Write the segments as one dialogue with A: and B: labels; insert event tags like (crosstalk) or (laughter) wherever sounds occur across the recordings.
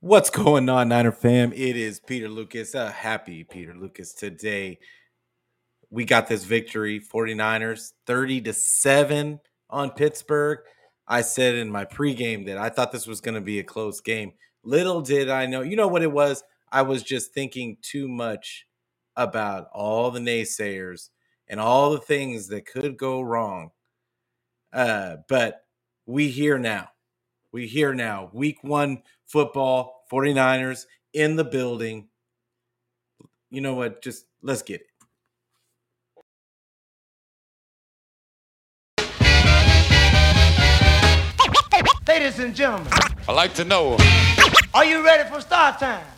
A: What's going on, Niner fam? It is Peter Lucas, a happy Peter Lucas today. We got this victory, 49ers, 30 to 7 on Pittsburgh. I said in my pregame that I thought this was going to be a close game. Little did I know, you know what it was? I was just thinking too much about all the naysayers and all the things that could go wrong. Uh, but we here now. We here now. Week one football, 49ers in the building. You know what? Just let's get it.
B: Ladies and gentlemen,
C: I'd like to know.
B: are you ready for start time?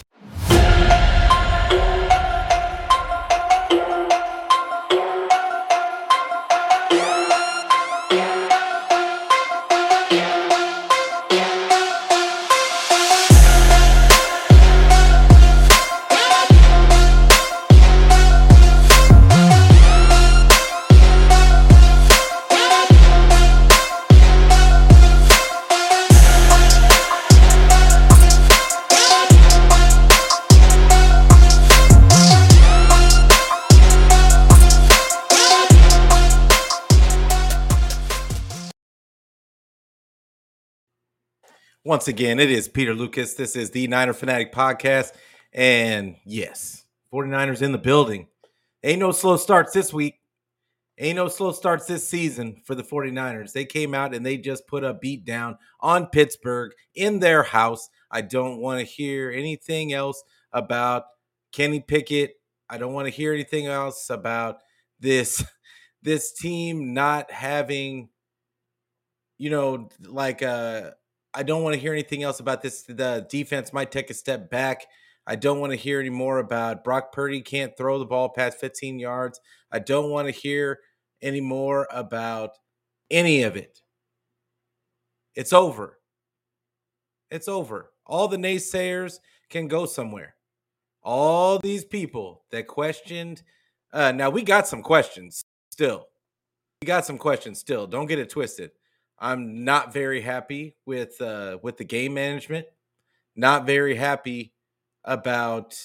A: Once again, it is Peter Lucas. This is the Niner Fanatic Podcast. And yes, 49ers in the building. Ain't no slow starts this week. Ain't no slow starts this season for the 49ers. They came out and they just put a beat down on Pittsburgh in their house. I don't want to hear anything else about Kenny Pickett. I don't want to hear anything else about this this team not having you know like uh I don't want to hear anything else about this. The defense might take a step back. I don't want to hear any more about Brock Purdy can't throw the ball past 15 yards. I don't want to hear any more about any of it. It's over. It's over. All the naysayers can go somewhere. All these people that questioned. Uh, now, we got some questions still. We got some questions still. Don't get it twisted. I'm not very happy with uh, with the game management. Not very happy about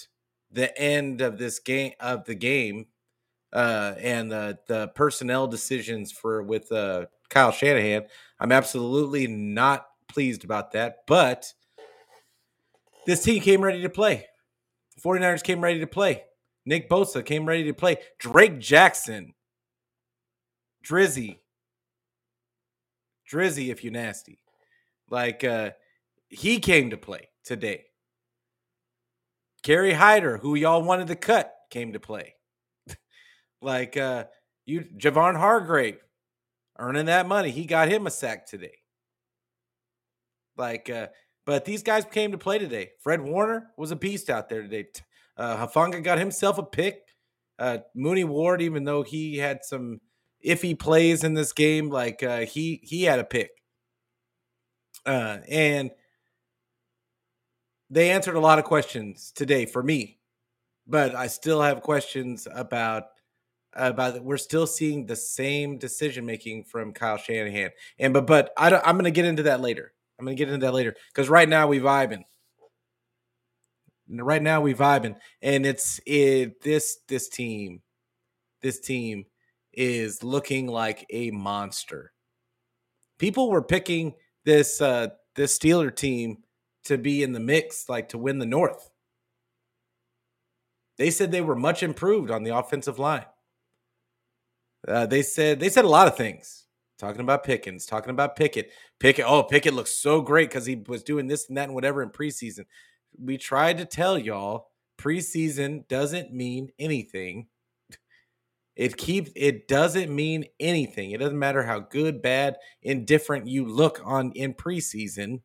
A: the end of this game of the game uh, and the the personnel decisions for with uh, Kyle Shanahan. I'm absolutely not pleased about that. But this team came ready to play. 49ers came ready to play. Nick Bosa came ready to play. Drake Jackson, Drizzy, Drizzy, if you nasty. Like uh he came to play today. Kerry Hyder, who y'all wanted to cut, came to play. (laughs) like uh you Javon Hargrave earning that money. He got him a sack today. Like uh but these guys came to play today. Fred Warner was a beast out there today. Uh Hufanga got himself a pick. Uh Mooney Ward, even though he had some iffy plays in this game, like uh he he had a pick. Uh and they answered a lot of questions today for me, but I still have questions about about we're still seeing the same decision making from Kyle Shanahan. And but but I don't, I'm going to get into that later. I'm going to get into that later because right now we vibing. Right now we vibing, and it's it this this team, this team is looking like a monster. People were picking this uh this Steeler team to be in the mix, like to win the North. They said they were much improved on the offensive line. Uh, they said they said a lot of things, talking about Pickens, talking about Pickett. Pickett, oh, Pickett looks so great because he was doing this and that and whatever in preseason. We tried to tell y'all preseason doesn't mean anything. It keeps it doesn't mean anything. It doesn't matter how good, bad, indifferent you look on in preseason.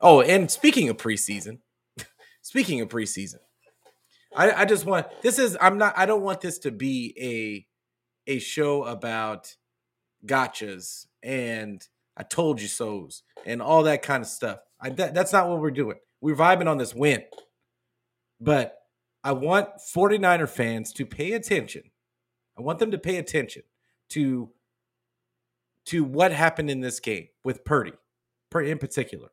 A: Oh, and speaking of preseason, (laughs) speaking of preseason, I, I just want this is I'm not I don't want this to be a a show about gotchas and I told you so's and all that kind of stuff. I, that, that's not what we're doing. We're vibing on this win. But I want 49er fans to pay attention. I want them to pay attention to to what happened in this game with Purdy, Purdy in particular.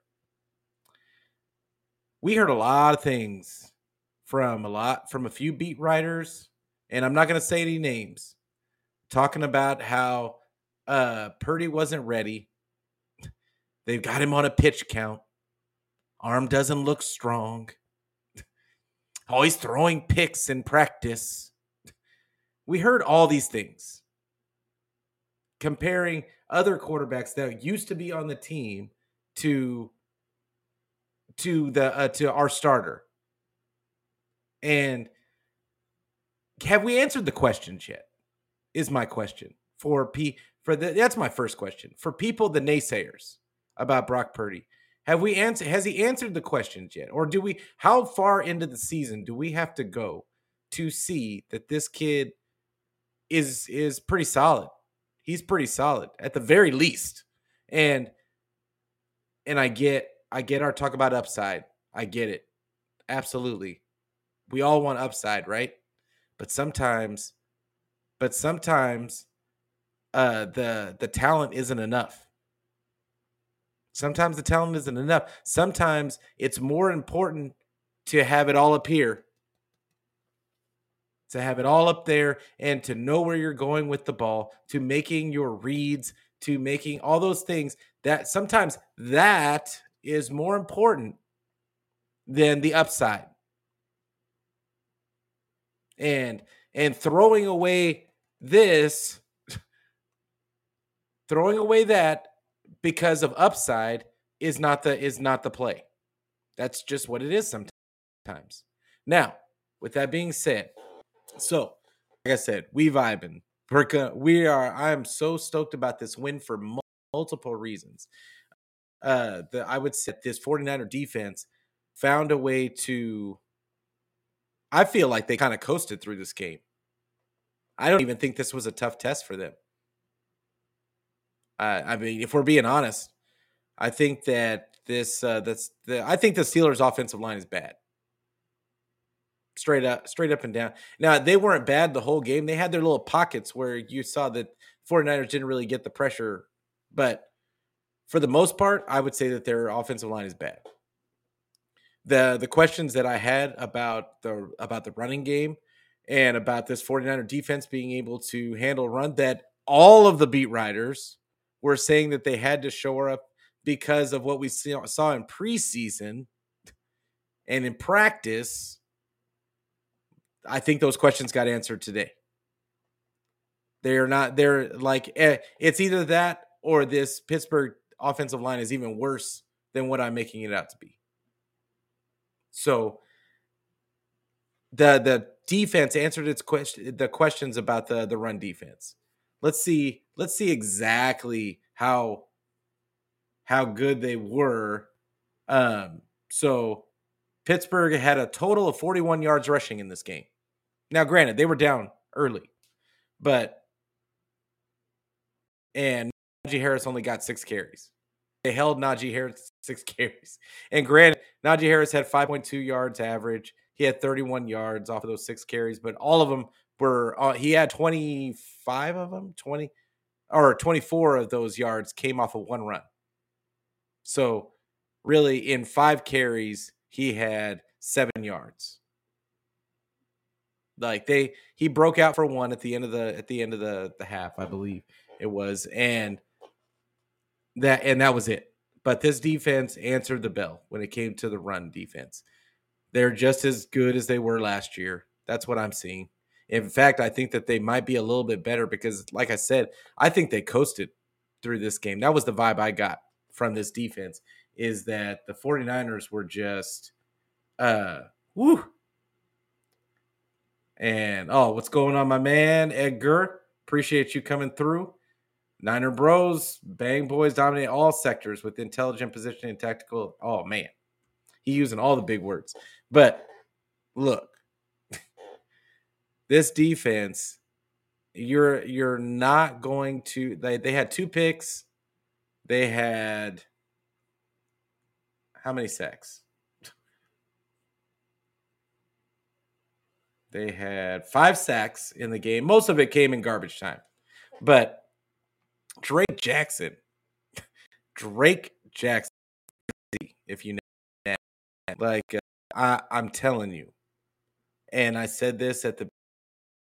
A: we heard a lot of things from a lot from a few beat writers, and I'm not going to say any names, talking about how uh Purdy wasn't ready. They've got him on a pitch count. Arm doesn't look strong. Always throwing picks in practice. We heard all these things comparing other quarterbacks that used to be on the team to to the uh, to our starter. And have we answered the questions yet? Is my question for P for the that's my first question for people the naysayers about Brock Purdy. Have we answered? Has he answered the questions yet, or do we? How far into the season do we have to go to see that this kid is is pretty solid? He's pretty solid at the very least, and and I get I get our talk about upside. I get it, absolutely. We all want upside, right? But sometimes, but sometimes, uh, the the talent isn't enough Sometimes the talent isn't enough. Sometimes it's more important to have it all up here, to have it all up there, and to know where you're going with the ball, to making your reads, to making all those things. That sometimes that is more important than the upside. And and throwing away this, (laughs) throwing away that because of upside is not the is not the play. That's just what it is sometimes. Now, with that being said, so like I said, we vibing. We are. I am so stoked about this win for multiple reasons. Uh, the I would say this 49er defense found a way to. I feel like they kind of coasted through this game. I don't even think this was a tough test for them. Uh, I mean, if we're being honest, I think that this uh, that's the I think the Steelers' offensive line is bad. Straight up, straight up and down. Now they weren't bad the whole game. They had their little pockets where you saw that 49ers didn't really get the pressure, but for the most part, I would say that their offensive line is bad. The the questions that I had about the about the running game and about this 49er defense being able to handle run that all of the beat writers were saying that they had to shore up because of what we saw in preseason and in practice. I think those questions got answered today. They're not, they're like, eh, it's either that or this Pittsburgh offensive line is even worse than what I'm making it out to be. So the the defense answered its question the questions about the the run defense. Let's see let's see exactly how how good they were. Um, so Pittsburgh had a total of 41 yards rushing in this game. Now, granted, they were down early, but and Najee Harris only got six carries. They held Najee Harris (laughs) six carries. And granted, Najee Harris had 5.2 yards average. He had 31 yards off of those six carries, but all of them were uh, he had 25 of them, 20 or 24 of those yards came off of one run. So, really, in five carries, he had seven yards. Like they, he broke out for one at the end of the at the end of the the half, I believe it was, and that and that was it. But this defense answered the bell when it came to the run defense. They're just as good as they were last year. That's what I'm seeing. In fact, I think that they might be a little bit better because, like I said, I think they coasted through this game. That was the vibe I got from this defense is that the 49ers were just uh woo. And oh, what's going on, my man? Edgar, appreciate you coming through. Niner Bros, Bang Boys dominate all sectors with intelligent positioning and tactical. Oh man, he using all the big words. But look, this defense, you're you're not going to they they had two picks. They had how many sacks? They had five sacks in the game. Most of it came in garbage time. But Drake Jackson, Drake Jackson, if you know Like uh, I, I'm telling you, and I said this at the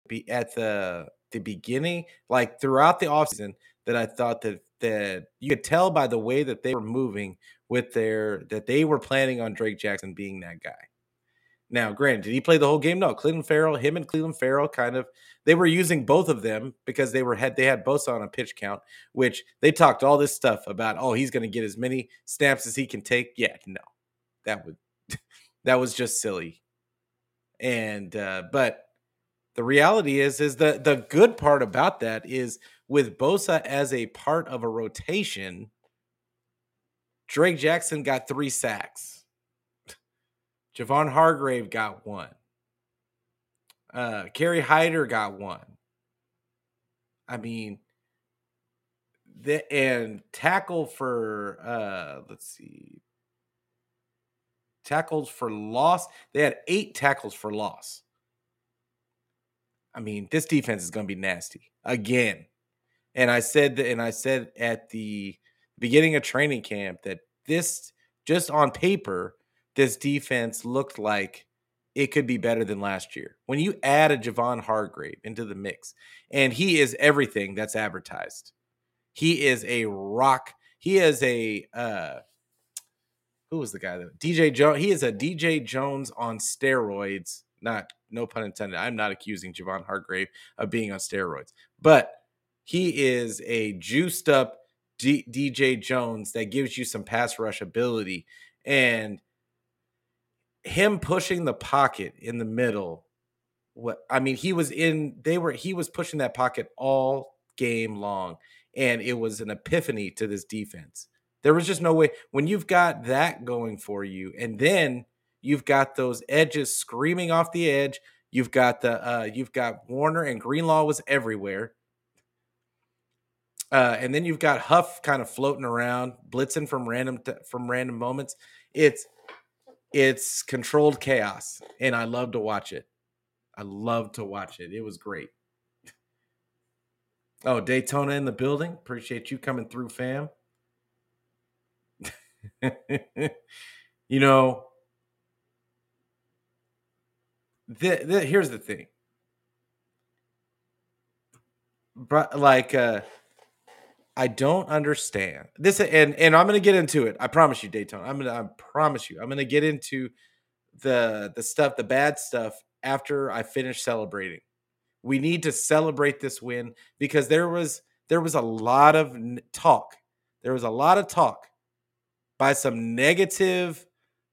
A: be at the the beginning, like throughout the offseason, that I thought that that you could tell by the way that they were moving with their that they were planning on Drake Jackson being that guy. Now, granted, did he play the whole game? No. Clelin Ferrell, him and Clelin Ferrell kind of they were using both of them because they were had they had both on a pitch count, which they talked all this stuff about, oh, he's gonna get as many snaps as he can take. Yeah, no. That would (laughs) that was just silly. And uh, but the reality is is the the good part about that is with Bosa as a part of a rotation, Drake Jackson got three sacks. Javon Hargrave got one. Uh Kerry Hyder got one. I mean, the and tackle for uh let's see tackles for loss. They had eight tackles for loss. I mean, this defense is going to be nasty again. And I said that, and I said at the beginning of training camp that this, just on paper, this defense looked like it could be better than last year. When you add a Javon Hargrave into the mix, and he is everything that's advertised, he is a rock. He is a uh, who was the guy that DJ Jones? He is a DJ Jones on steroids. Not no pun intended. I'm not accusing Javon Hargrave of being on steroids, but he is a juiced up D- DJ Jones that gives you some pass rush ability and him pushing the pocket in the middle. What I mean, he was in. They were. He was pushing that pocket all game long, and it was an epiphany to this defense. There was just no way when you've got that going for you, and then you've got those edges screaming off the edge. You've got the uh, you've got Warner and Greenlaw was everywhere. Uh, and then you've got Huff kind of floating around, blitzing from random to, from random moments. It's it's controlled chaos, and I love to watch it. I love to watch it. It was great. Oh, Daytona in the building. Appreciate you coming through, fam. (laughs) you know, the, the, here's the thing. But like uh I don't understand this, and and I'm gonna get into it. I promise you, Daytona. I'm gonna I promise you, I'm gonna get into the the stuff, the bad stuff after I finish celebrating. We need to celebrate this win because there was there was a lot of talk. There was a lot of talk by some negative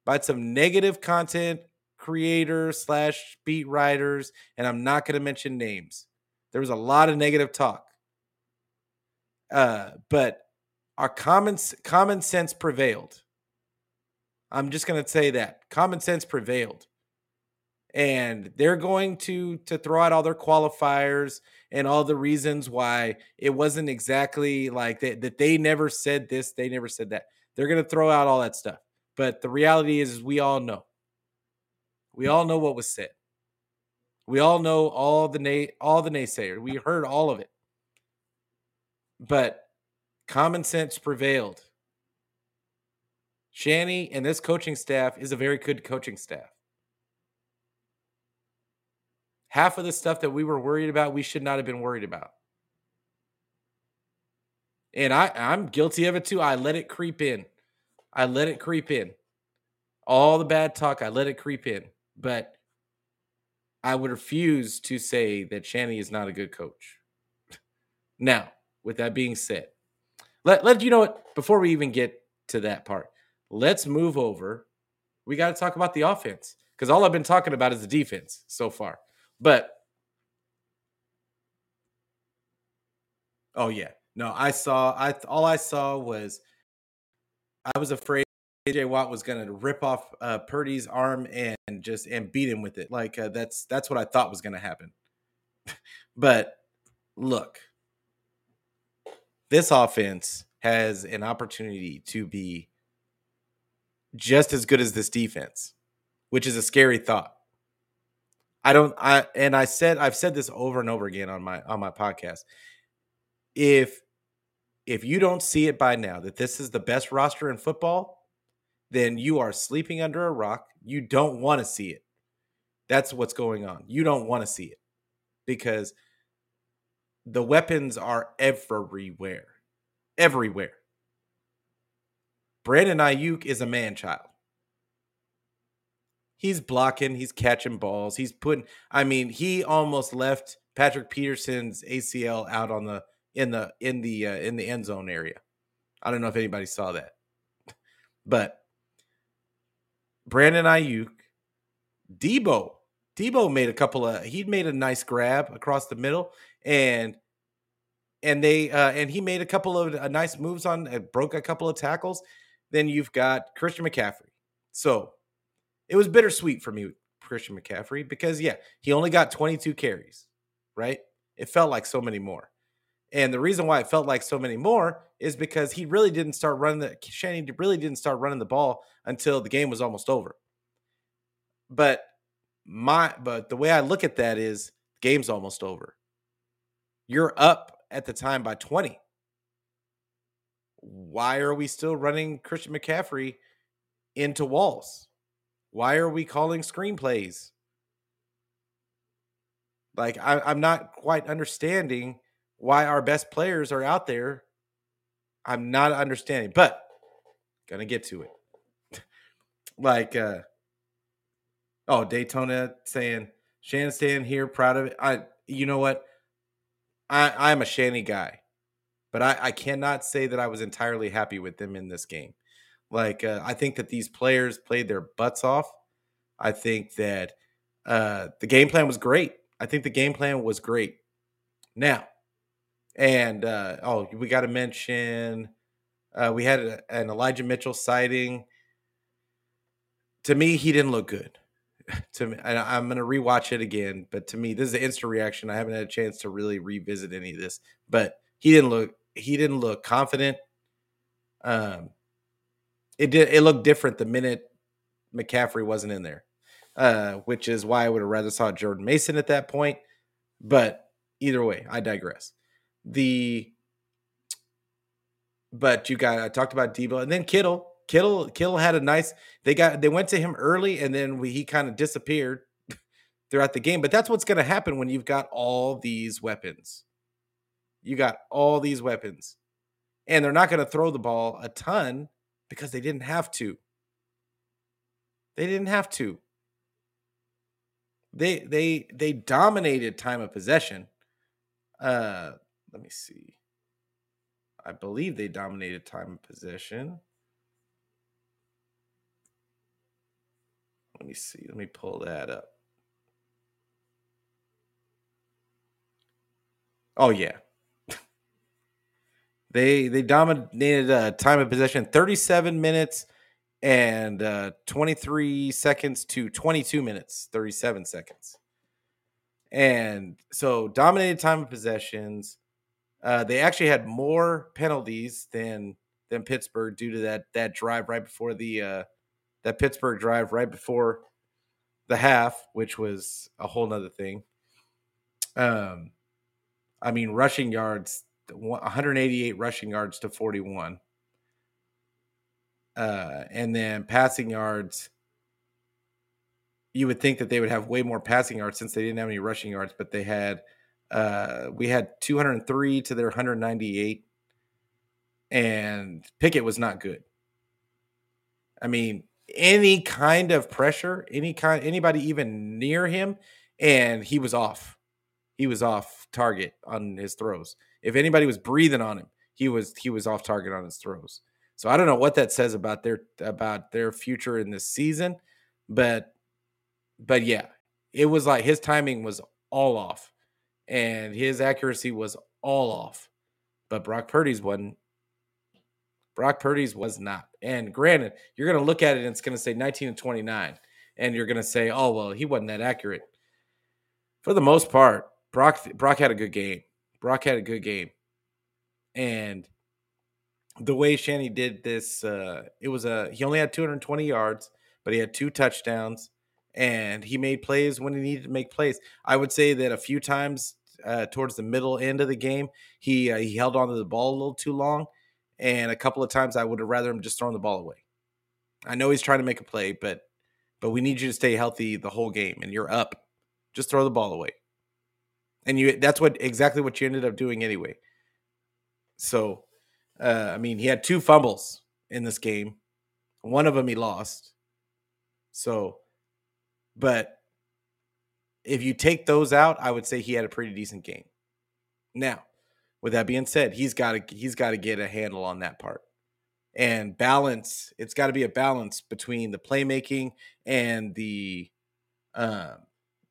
A: by some negative content creators slash beat writers, and I'm not going to mention names. There was a lot of negative talk, uh, but our common common sense prevailed. I'm just going to say that common sense prevailed, and they're going to to throw out all their qualifiers and all the reasons why it wasn't exactly like that. That they never said this, they never said that. They're going to throw out all that stuff. But the reality is, is we all know we all know what was said. We all know all the na- all the naysayers. We heard all of it. But common sense prevailed. Shanny and this coaching staff is a very good coaching staff. Half of the stuff that we were worried about, we should not have been worried about. And I, I'm guilty of it too. I let it creep in. I let it creep in. All the bad talk, I let it creep in but I would refuse to say that Shanny is not a good coach. Now, with that being said, let let you know what before we even get to that part, let's move over. We got to talk about the offense because all I've been talking about is the defense so far. But oh yeah, no, I saw. I all I saw was I was afraid AJ Watt was going to rip off uh, Purdy's arm and just and beat him with it. Like uh, that's that's what I thought was going to happen. (laughs) but look, this offense has an opportunity to be just as good as this defense, which is a scary thought. I don't I and I said I've said this over and over again on my on my podcast. If if you don't see it by now that this is the best roster in football, then you are sleeping under a rock. You don't want to see it. That's what's going on. You don't want to see it because the weapons are everywhere. Everywhere. Brandon Aiyuk is a man child. He's blocking, he's catching balls, he's putting I mean, he almost left Patrick Peterson's ACL out on the in the in the uh, in the end zone area. I don't know if anybody saw that. (laughs) But Brandon Aiyuk, Deebo. Deebo made a couple of he made a nice grab across the middle and and they uh, and he made a couple of uh, nice moves on uh, broke a couple of tackles then you've got Christian McCaffrey. So it was bittersweet for me, Christian McCaffrey, because yeah, he only got 22 carries, right? It felt like so many more. And the reason why it felt like so many more is because he really didn't start running the Shanny really didn't start running the ball until the game was almost over. But my but the way I look at that is the game's almost over. You're up at the time by 20 why are we still running Christian McCaffrey into walls? Why are we calling screenplays? Like I, I'm not quite understanding why our best players are out there. I'm not understanding, but gonna get to it. (laughs) like uh oh Daytona saying Shannon staying here, proud of it. I you know what? I I'm a Shanny guy but I, I cannot say that I was entirely happy with them in this game. Like uh, I think that these players played their butts off. I think that uh, the game plan was great. I think the game plan was great. Now, and uh, oh, we got to mention uh, we had a, an Elijah Mitchell sighting. To me, he didn't look good. (laughs) to me, I, I'm going to rewatch it again, but to me, this is an instant reaction. I haven't had a chance to really revisit any of this, but he didn't look he didn't look confident. Um, it did. It looked different the minute McCaffrey wasn't in there, uh, which is why I would have rather saw Jordan Mason at that point. But either way, I digress. The but you got I talked about Deebo and then Kittle. Kittle Kittle had a nice. They got they went to him early and then we, he kind of disappeared (laughs) throughout the game. But that's what's going to happen when you've got all these weapons. You got all these weapons. And they're not going to throw the ball a ton because they didn't have to. They didn't have to. They they they dominated time of possession. Uh let me see. I believe they dominated time of possession. Let me see. Let me pull that up. Oh yeah, (laughs) they they dominated uh, time of possession 37 minutes and uh, 23 seconds to 22 minutes, 37 seconds. And so dominated time of possessions. Uh, they actually had more penalties than than Pittsburgh due to that that drive right before the uh, that Pittsburgh drive right before the half, which was a whole nother thing. Um, I mean, rushing yards 188 rushing yards to 41. Uh, and then passing yards, you would think that they would have way more passing yards since they didn't have any rushing yards, but they had uh, we had 203 to their 198, and Pickett was not good. I mean, any kind of pressure, any kind, anybody even near him, and he was off. He was off target on his throws. If anybody was breathing on him, he was he was off target on his throws. So I don't know what that says about their about their future in this season, but but yeah, it was like his timing was all off, and his accuracy was all off. But Brock Purdy's wasn't. Brock Purdy's was not. And granted, you're going to look at it and it's going to say 19 and 29, and you're going to say, "Oh well, he wasn't that accurate." For the most part, Brock Brock had a good game. Brock had a good game. And the way Shanny did this, uh, it was a he only had 220 yards, but he had two touchdowns and he made plays when he needed to make plays. I would say that a few times uh, towards the middle end of the game, he uh, he held onto the ball a little too long, and a couple of times I would have rather him just thrown the ball away. I know he's trying to make a play, but but we need you to stay healthy the whole game and you're up. Just throw the ball away. And you that's what exactly what you ended up doing anyway. So uh, I mean, he had two fumbles in this game. One of them he lost. So, but if you take those out, I would say he had a pretty decent game. Now, with that being said, he's got to he's got to get a handle on that part and balance. It's got to be a balance between the playmaking and the uh,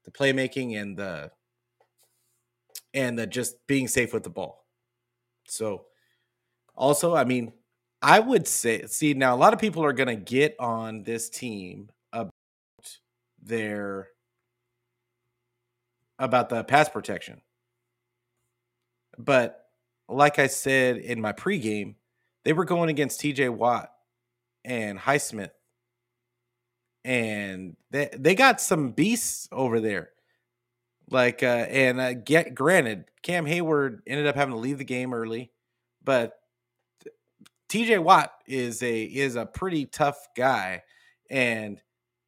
A: the playmaking and the and the just being safe with the ball. So, also, I mean, I would say, see, now a lot of people are going to get on this team about their about the pass protection. But like I said in my pregame, they were going against TJ Watt and Highsmith. And they they got some beasts over there. Like uh and uh, get granted, Cam Hayward ended up having to leave the game early, but TJ Watt is a is a pretty tough guy and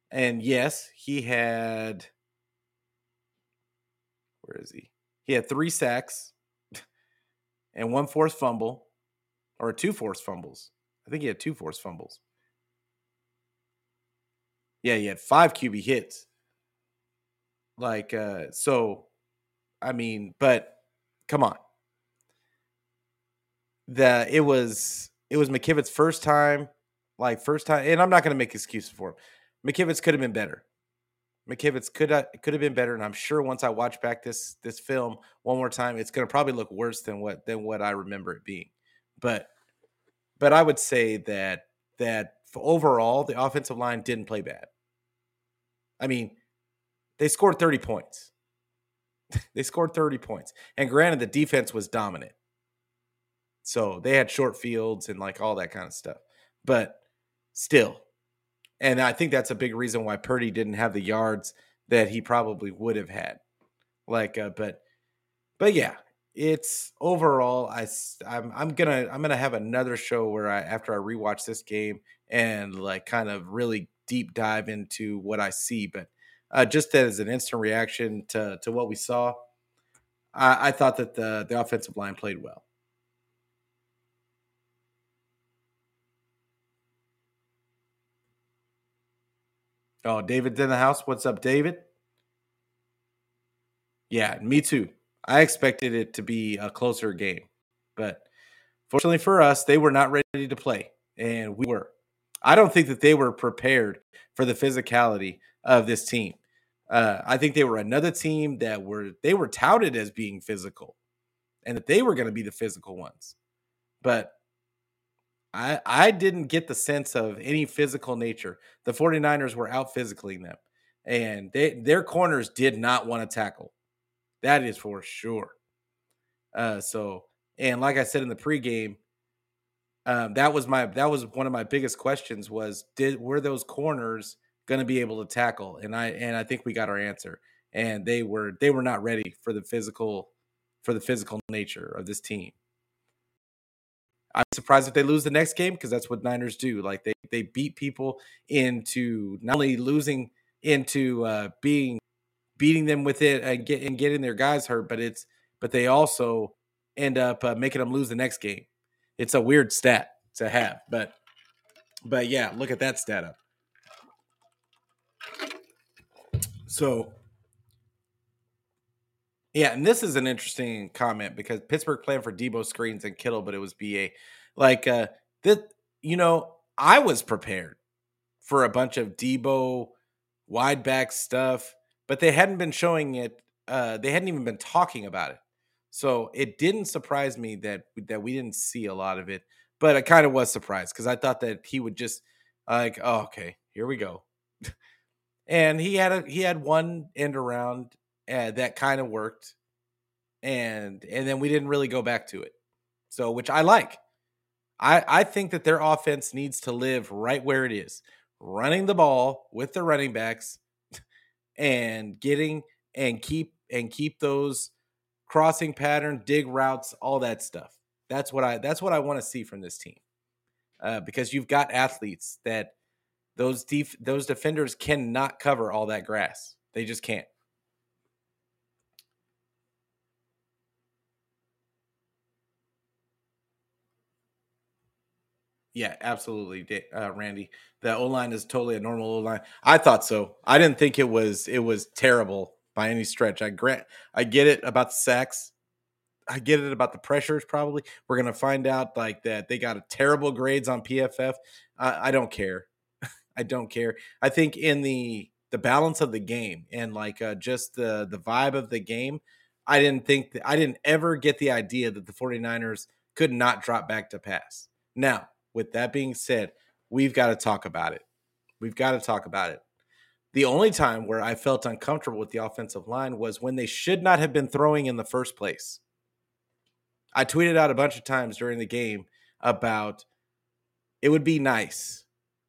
A: and yes, he had where is he? He had 3 sacks (laughs) and one forced fumble or two forced fumbles. I think he had two forced fumbles. Yeah, he had five QB hits. Like, uh, so, I mean, but come on. The it was it was McKivitz' first time, like first time, and I'm not gonna make excuses for him. McKivitz could have been better. McKivitz could have could have been better, and I'm sure once I watch back this this film one more time, it's gonna probably look worse than what than what I remember it being. But but I would say that that overall the offensive line didn't play bad. I mean, they scored 30 points. (laughs) they scored 30 points. And granted the defense was dominant. So they had short fields and like all that kind of stuff. But still, and I think that's a big reason why Purdy didn't have the yards that he probably would have had. Like, uh, but, but yeah, it's overall I I'm I'm gonna I'm gonna have another show where I after I rewatch this game and like kind of really deep dive into what I see. But uh, just as an instant reaction to to what we saw, I, I thought that the the offensive line played well. Oh, David's in the house. What's up, David? Yeah, me too. I expected it to be a closer game, but fortunately for us, they were not ready to play, and we were. I don't think that they were prepared for the physicality of this team. Uh, I think they were another team that were they were touted as being physical, and that they were going to be the physical ones, but I I didn't get the sense of any physical nature. The 49ers were out physically them, and they their corners did not want to tackle. That is for sure. Uh, so, and like I said in the pregame, um, that was my that was one of my biggest questions was did were those corners going to be able to tackle? And I and I think we got our answer. And they were they were not ready for the physical for the physical nature of this team. I'm surprised if they lose the next game because that's what Niners do. Like they they beat people into not only losing into uh, being beating them with it and, get, and getting their guys hurt, but it's but they also end up uh, making them lose the next game. It's a weird stat to have, but but yeah, look at that stat up. So yeah, and this is an interesting comment because Pittsburgh planned for Deebo screens and Kittle, but it was BA. Like uh that, you know, I was prepared for a bunch of Deebo wide back stuff but they hadn't been showing it. Uh, they hadn't even been talking about it. So it didn't surprise me that that we didn't see a lot of it. But I kind of was surprised because I thought that he would just like, oh, okay, here we go. (laughs) and he had a he had one end around uh, that kind of worked, and and then we didn't really go back to it. So which I like. I I think that their offense needs to live right where it is, running the ball with the running backs (laughs) and getting and keep and keep those crossing pattern, dig routes, all that stuff. That's what I that's what I want to see from this team. Uh, because you've got athletes that Those def- those defenders cannot cover all that grass. They just can't. Yeah, absolutely, uh, Randy. The O line is totally a normal O line. I thought so. I didn't think it was it was terrible by any stretch. I grant I get it about the sacks. I get it about the pressures. Probably we're gonna find out like that they got a terrible grades on PFF. I, I don't care. (laughs) I don't care. I think in the the balance of the game and like uh, just the the vibe of the game, I didn't think that I didn't ever get the idea that the 49ers could not drop back to pass. Now, with that being said, we've got to talk about it. We've got to talk about it. The only time where I felt uncomfortable with the offensive line was when they should not have been throwing in the first place. I tweeted out a bunch of times during the game about it would be nice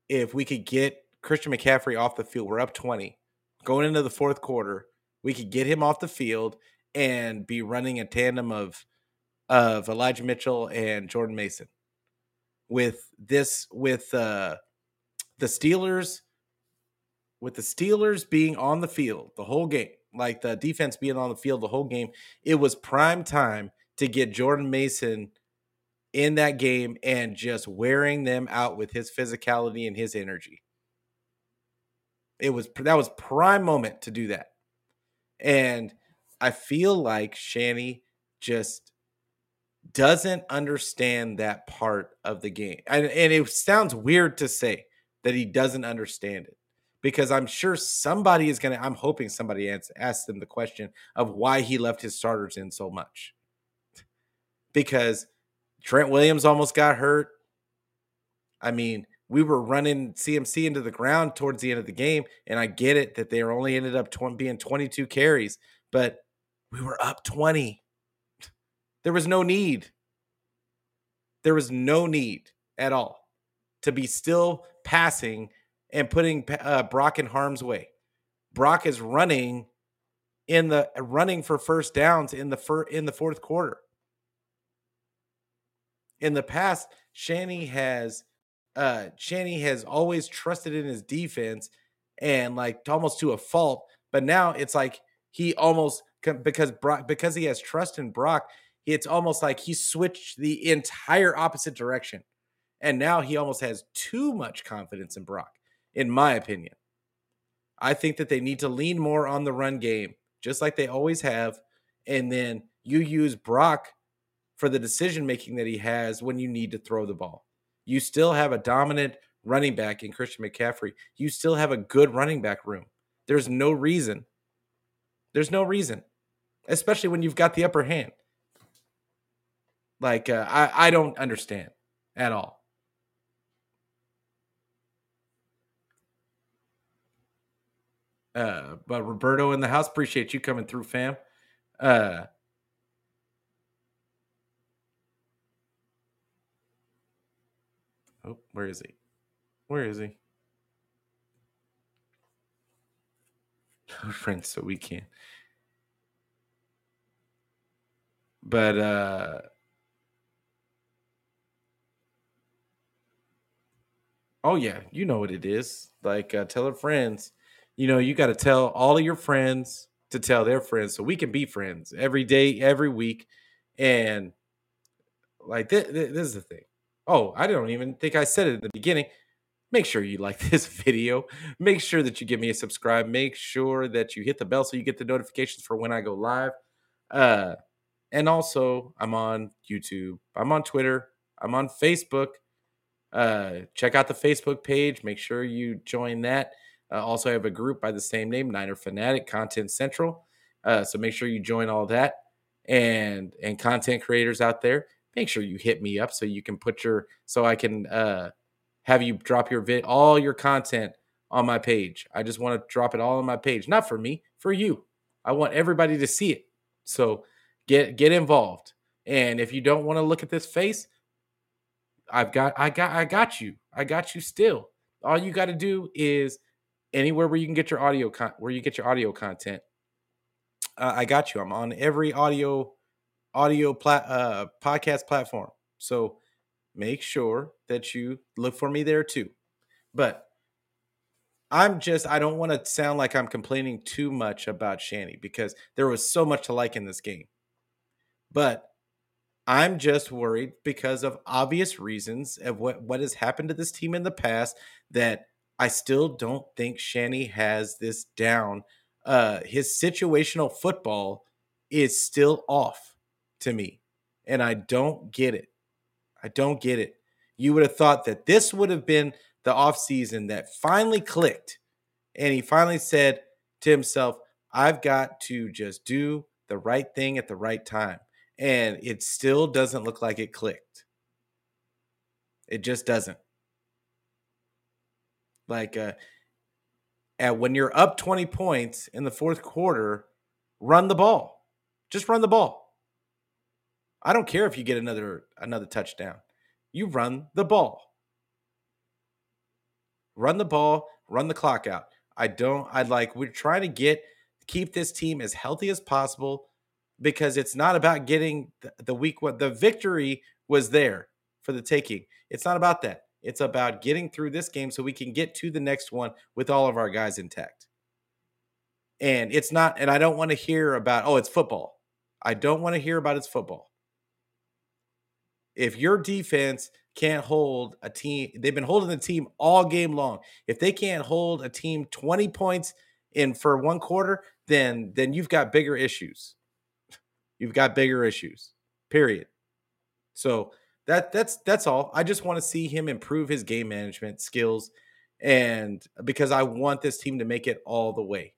A: if we could get Christian McCaffrey off the field. We're up 20 going into the fourth quarter. We could get him off the field and be running a tandem of of Elijah Mitchell and Jordan Mason with this with uh, the Steelers with the Steelers being on the field the whole game, like the defense being on the field the whole game, it was prime time to get Jordan Mason in that game and just wearing them out with his physicality and his energy. It was that was prime moment to do that. And I feel like Shanny just doesn't understand that part of the game. And, and it sounds weird to say that he doesn't understand it because I'm sure somebody is going to, I'm hoping somebody asks, them the question of why he left his starters in so much. Because Trent Williams almost got hurt. I mean, we were running CMC into the ground towards the end of the game, and I get it that they only ended up tw- being 22 carries, but we were up 20. There was no need. There was no need at all to be still passing and putting uh, Brock in harm's way. Brock is running in the running for first downs in the fir- in the fourth quarter. In the past, Shanny has uh Shanny has always trusted in his defense and like almost to a fault, but now it's like he almost because Brock because he has trust in Brock, it's almost like he switched the entire opposite direction. And now he almost has too much confidence in Brock, in my opinion. I think that they need to lean more on the run game, just like they always have. And then you use Brock for the decision making that he has when you need to throw the ball. You still have a dominant running back in Christian McCaffrey. You still have a good running back room. There's no reason. There's no reason, especially when you've got the upper hand. Like uh, I I don't understand at all. Uh, but Roberto in the house, appreciate you coming through, fam. Uh, oh, where is he? Where is he? (laughs) Friends, so we can. But uh Oh yeah, you know what it is. Like uh, tell our friends. You know, you got to tell all of your friends to tell their friends so we can be friends every day, every week. And like this, this is the thing. Oh, I don't even think I said it at the beginning. Make sure you (laughs) like this video. Make sure that you give me a subscribe. Make sure that you hit the bell so you get the notifications for when I go live. Uh, and also, I'm on YouTube. I'm on Twitter. I'm on Facebook. Uh, check out the Facebook page. Make sure you join that. Uh, also, I have a group by the same name, Niner Fanatic Content Central. Uh, so make sure you join all that and and content creators out there. Make sure you hit me up so you can put your so I can uh, have you drop your vid all your content on my page. I just want to drop it all on my page, not for me, for you. I want everybody to see it. So get get involved. And if you don't want to look at this face, I've got I got I got you. I got you still. All you got to do is anywhere where you can get your audio con- where you get your audio content. Uh, I got you. I'm on every audio audio plat uh, podcast platform. So make sure that you look for me there too. But I'm just I don't want to sound like I'm complaining too much about Shanny because there was so much to like in this game. But I'm just worried because of obvious reasons of what, what has happened to this team in the past that I still don't think Shanny has this down. Uh, his situational football is still off to me, and I don't get it. I don't get it. You would have thought that this would have been the offseason that finally clicked, and he finally said to himself, I've got to just do the right thing at the right time and it still doesn't look like it clicked. It just doesn't. Like uh at when you're up 20 points in the fourth quarter, run the ball. Just run the ball. I don't care if you get another another touchdown. You run the ball. Run the ball, run the clock out. I don't I'd like we're trying to get keep this team as healthy as possible because it's not about getting the, week one. The victory was there for the taking. It's not about that. It's about getting through this game so we can get to the next one with all of our guys intact. And it's not, and I don't want to hear about, oh, it's football. I don't want to hear about it's football. If your defense can't hold a team, they've been holding the team all game long. If they can't hold a team 20 points in for one quarter, then then you've got bigger issues you've got bigger issues. Period. So that that's that's all. I just want to see him improve his game management skills and because I want this team to make it all the way.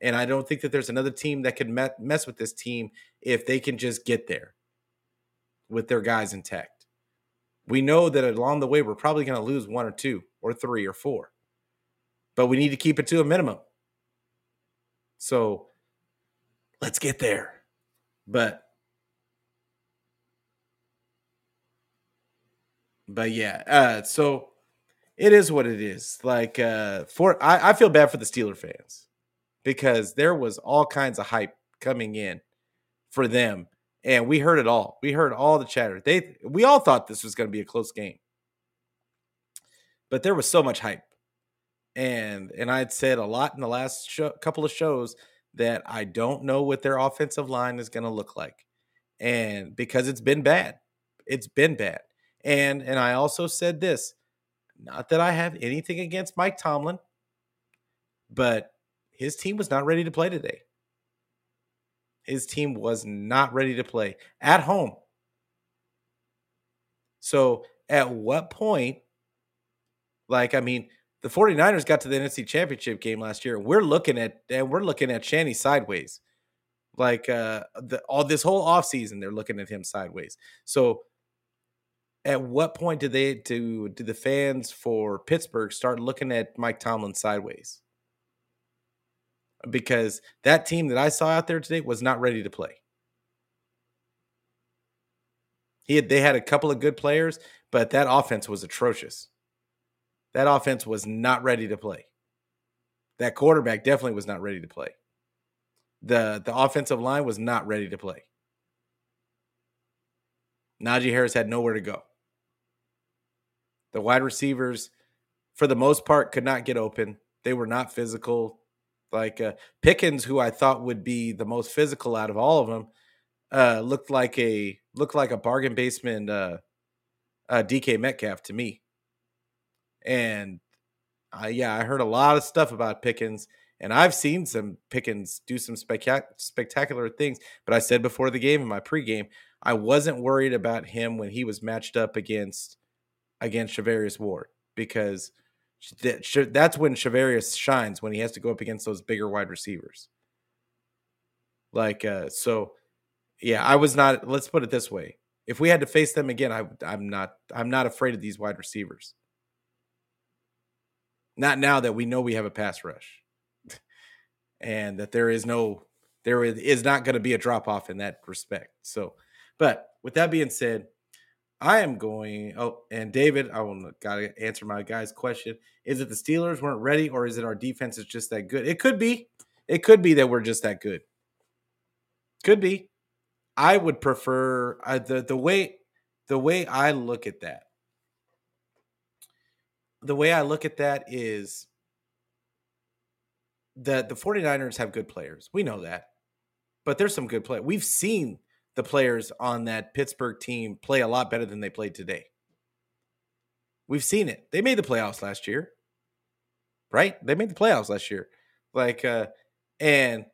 A: And I don't think that there's another team that could mess with this team if they can just get there with their guys intact. We know that along the way we're probably going to lose one or two or three or four. But we need to keep it to a minimum. So let's get there. But but yeah, uh, so it is what it is. Like uh for I, I feel bad for the Steeler fans because there was all kinds of hype coming in for them. And we heard it all. We heard all the chatter. They we all thought this was going to be a close game. But there was so much hype. And and I'd said a lot in the last show, couple of shows that I don't know what their offensive line is going to look like. And because it's been bad. It's been bad. And and I also said this, not that I have anything against Mike Tomlin, but his team was not ready to play today. His team was not ready to play at home. So, at what point like I mean, the 49ers got to the NFC Championship game last year. We're looking at and we're looking at Shanny sideways. Like uh the all this whole offseason, they're looking at him sideways. So at what point do they do do the fans for Pittsburgh start looking at Mike Tomlin sideways? Because that team that I saw out there today was not ready to play. He had, they had a couple of good players, but that offense was atrocious. That offense was not ready to play. That quarterback definitely was not ready to play. The the offensive line was not ready to play. Najee Harris had nowhere to go. The wide receivers, for the most part, could not get open. They were not physical. Like uh, Pickens, who I thought would be the most physical out of all of them, uh, looked like a looked like a bargain basement uh, uh, DK Metcalf to me. And yeah, I heard a lot of stuff about Pickens, and I've seen some Pickens do some spectac- spectacular things. But I said before the game in my pregame, I wasn't worried about him when he was matched up against against Charvarius Ward because that's when Charvarius shines when he has to go up against those bigger wide receivers. Like uh, so, yeah, I was not. Let's put it this way: if we had to face them again, I, I'm not. I'm not afraid of these wide receivers. Not now that we know we have a pass rush (laughs) and that there is no, there is not going to be a drop off in that respect. So, but with that being said, I am going. Oh, and David, I will got to answer my guy's question. Is it the Steelers weren't ready, or is it our defense is just that good? It could be. It could be that we're just that good. Could be. I would prefer uh, the the way the way I look at that the way I look at that is that the 49ers have good players. We know that. But there's some good play. We've seen the players on that Pittsburgh team play a lot better than they played today. We've seen it. They made the playoffs last year. Right? They made the playoffs last year. Like uh and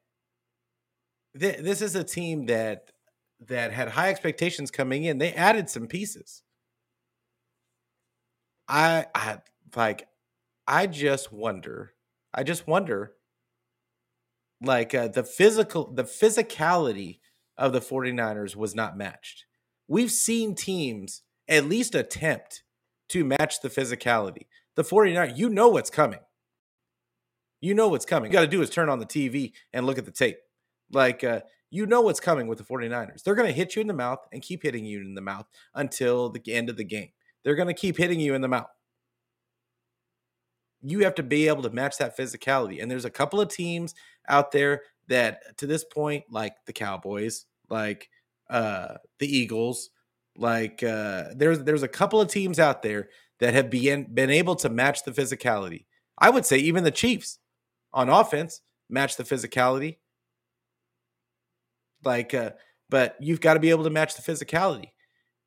A: th- this is a team that that had high expectations coming in. They added some pieces. I I like I just wonder. I just wonder like uh, the physical the physicality of the 49ers was not matched. We've seen teams at least attempt to match the physicality. The 49ers, you know what's coming. You know what's coming. You got to do is turn on the TV and look at the tape. Like uh, you know what's coming with the 49ers. They're going to hit you in the mouth and keep hitting you in the mouth until the end of the game. They're going to keep hitting you in the mouth. You have to be able to match that physicality. And there's a couple of teams out there that to this point, like the Cowboys, like uh the Eagles, like uh there's there's a couple of teams out there that have been been able to match the physicality. I would say even the Chiefs on offense match the physicality. Like uh but you've got to be able to match the physicality.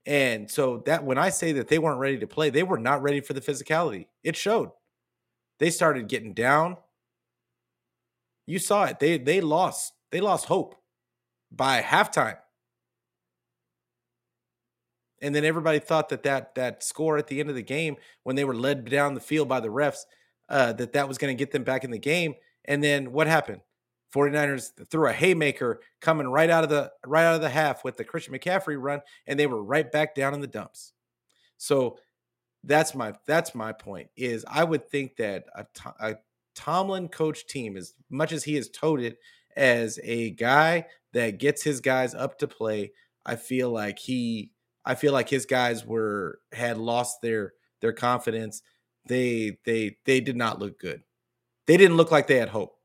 A: And so that when I say that they weren't ready to play, they were not ready for the physicality. It showed. They started getting down. You saw it. They they lost. They lost hope by halftime. And then everybody thought that that that score at the end of the game when they were led down the field by the refs uh, that that was going to get them back in the game. And then what happened? 49ers threw a haymaker coming right out of the right out of the half with the Christian McCaffrey run and they were right back down in the dumps. So that's my that's my point is I would think that a, a Tomlin coach team, as much as he has toted as a guy that gets his guys up to play, I feel like he I feel like his guys were had lost their their confidence. They they they did not look good. They didn't look like they had hope.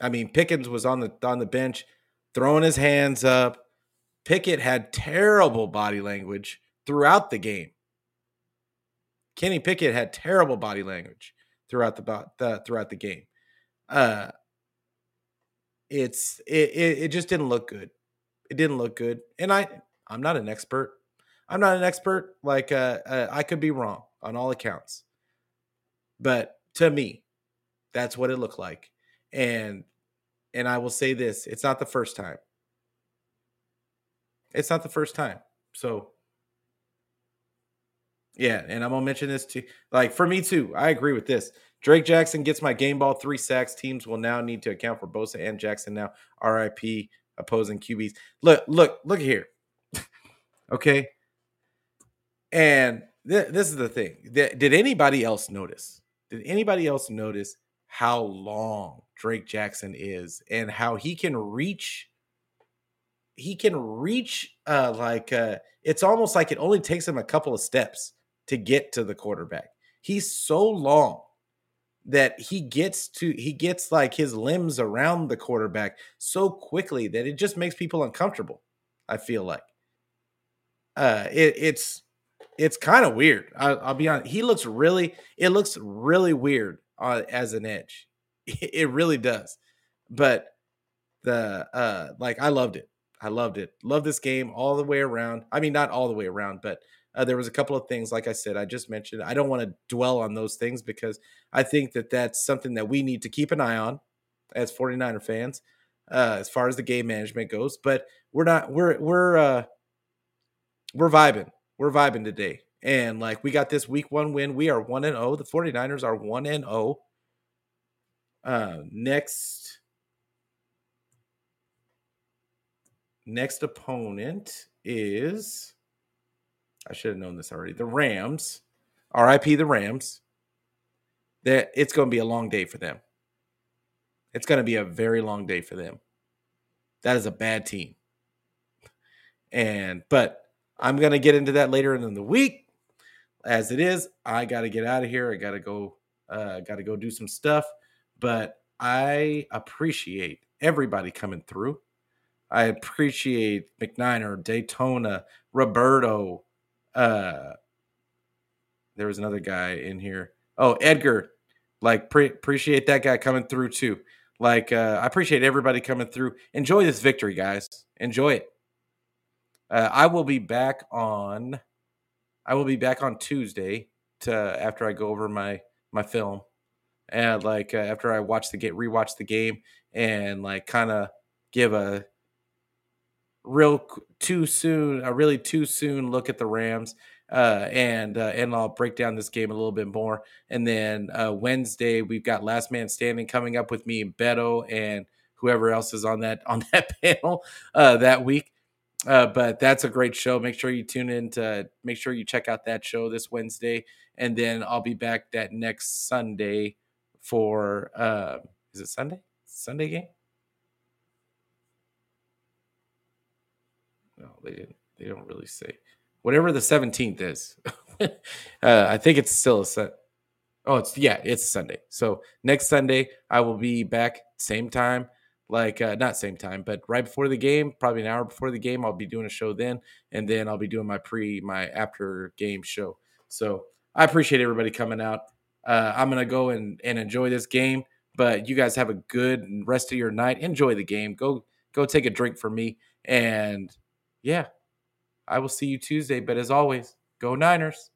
A: I mean, Pickens was on the on the bench throwing his hands up. Pickett had terrible body language throughout the game. Kenny Pickett had terrible body language throughout the, the throughout the game. Uh, it's it, it it just didn't look good. It didn't look good, and I I'm not an expert. I'm not an expert. Like uh, uh, I could be wrong on all accounts, but to me, that's what it looked like. And and I will say this: it's not the first time. It's not the first time. So yeah, and I'm gonna mention this too. Like for me too, I agree with this. Drake Jackson gets my game ball three sacks. Teams will now need to account for Bosa and Jackson now. RIP opposing QBs. Look, look, look here. (laughs) okay. And th- this is the thing. Th- did anybody else notice? Did anybody else notice how long Drake Jackson is and how he can reach? He can reach uh like uh it's almost like it only takes him a couple of steps to get to the quarterback. He's so long that he gets to he gets like his limbs around the quarterback so quickly that it just makes people uncomfortable. I feel like uh it, it's it's kind of weird. I, will be honest. He looks really it looks really weird uh, as an edge. (laughs) It really does. But the uh like I loved it. I loved it. Love this game all the way around. I mean, not all the way around, but uh, there was a couple of things, like I said, I just mentioned. I don't want to dwell on those things because I think that that's something that we need to keep an eye on as 49er fans, uh, as far as the game management goes. But we're not, we're, we're, uh, we're vibing. We're vibing today. And like we got this week one win. We are 1 and 0. The 49ers are 1 and 0. Uh, next, next opponent is I should have known this already. The Rams, RIP the Rams. That it's going to be a long day for them. It's going to be a very long day for them. That is a bad team. And but I'm going to get into that later in the week. As it is, I got to get out of here. I got to go uh got to go do some stuff, but I appreciate everybody coming through. I appreciate McNiner, Daytona, Roberto, uh, there was another guy in here. Oh, Edgar. Like pre- appreciate that guy coming through too. Like uh, I appreciate everybody coming through. Enjoy this victory, guys. Enjoy it. Uh, I will be back on. I will be back on Tuesday to after I go over my my film, and like uh, after I watch the get rewatch the game and like kind of give a real too soon a really too soon look at the Rams uh, and uh, and I'll break down this game a little bit more. And then uh, Wednesday we've got Last Man Standing coming up with me and Beto and whoever else is on that (laughs) on that panel uh, that week. Uh, but that's a great show. Make sure you tune in to make sure you check out that show this Wednesday, and then I'll be back that next Sunday for uh, is it Sunday Sunday game? No, they didn't. They don't really say whatever the 17th is. (laughs) uh, I think it's still a set. Oh, it's yeah, it's Sunday. So next Sunday I will be back same time, like uh, not same time, but right before the game, probably an hour before the game. I'll be doing a show then, and then I'll be doing my pre my after game show. So I appreciate everybody coming out. Uh, I'm gonna go and and enjoy this game, but you guys have a good rest of your night. Enjoy the game. Go go take a drink for me, and yeah, I will see you Tuesday. But as always, go Niners.